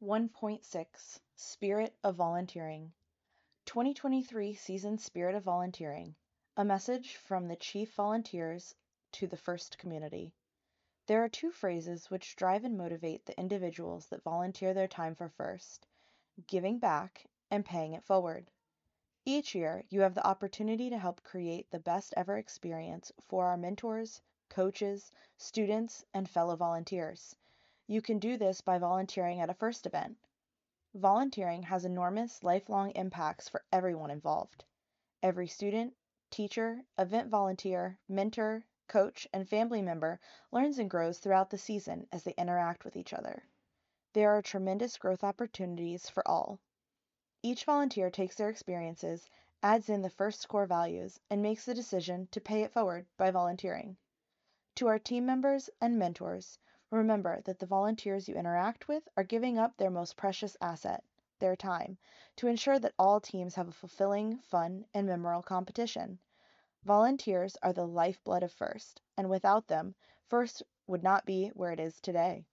1.6 Spirit of Volunteering 2023 Season Spirit of Volunteering A message from the Chief Volunteers to the First Community. There are two phrases which drive and motivate the individuals that volunteer their time for First giving back and paying it forward. Each year, you have the opportunity to help create the best ever experience for our mentors, coaches, students, and fellow volunteers. You can do this by volunteering at a first event. Volunteering has enormous lifelong impacts for everyone involved. Every student, teacher, event volunteer, mentor, coach, and family member learns and grows throughout the season as they interact with each other. There are tremendous growth opportunities for all. Each volunteer takes their experiences, adds in the first core values, and makes the decision to pay it forward by volunteering. To our team members and mentors, remember that the volunteers you interact with are giving up their most precious asset, their time, to ensure that all teams have a fulfilling, fun, and memorable competition. Volunteers are the lifeblood of FIRST, and without them, FIRST would not be where it is today.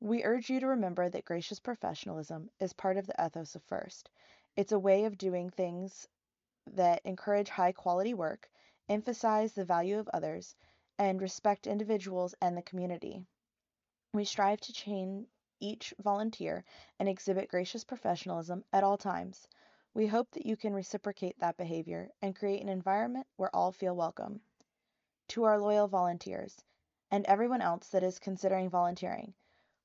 We urge you to remember that gracious professionalism is part of the ethos of FIRST. It's a way of doing things that encourage high quality work, emphasize the value of others, and respect individuals and the community. We strive to train each volunteer and exhibit gracious professionalism at all times. We hope that you can reciprocate that behavior and create an environment where all feel welcome. To our loyal volunteers and everyone else that is considering volunteering,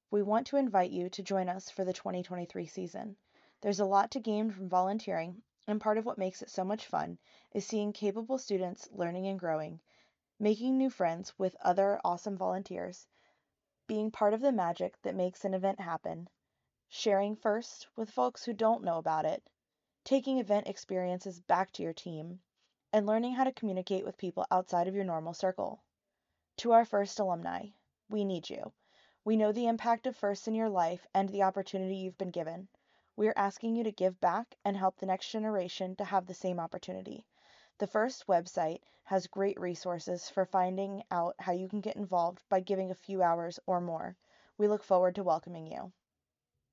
we want to invite you to join us for the 2023 season. There's a lot to gain from volunteering, and part of what makes it so much fun is seeing capable students learning and growing, making new friends with other awesome volunteers, being part of the magic that makes an event happen, sharing first with folks who don't know about it, taking event experiences back to your team, and learning how to communicate with people outside of your normal circle. To our first alumni, we need you. We know the impact of FIRST in your life and the opportunity you've been given. We are asking you to give back and help the next generation to have the same opportunity. The FIRST website has great resources for finding out how you can get involved by giving a few hours or more. We look forward to welcoming you.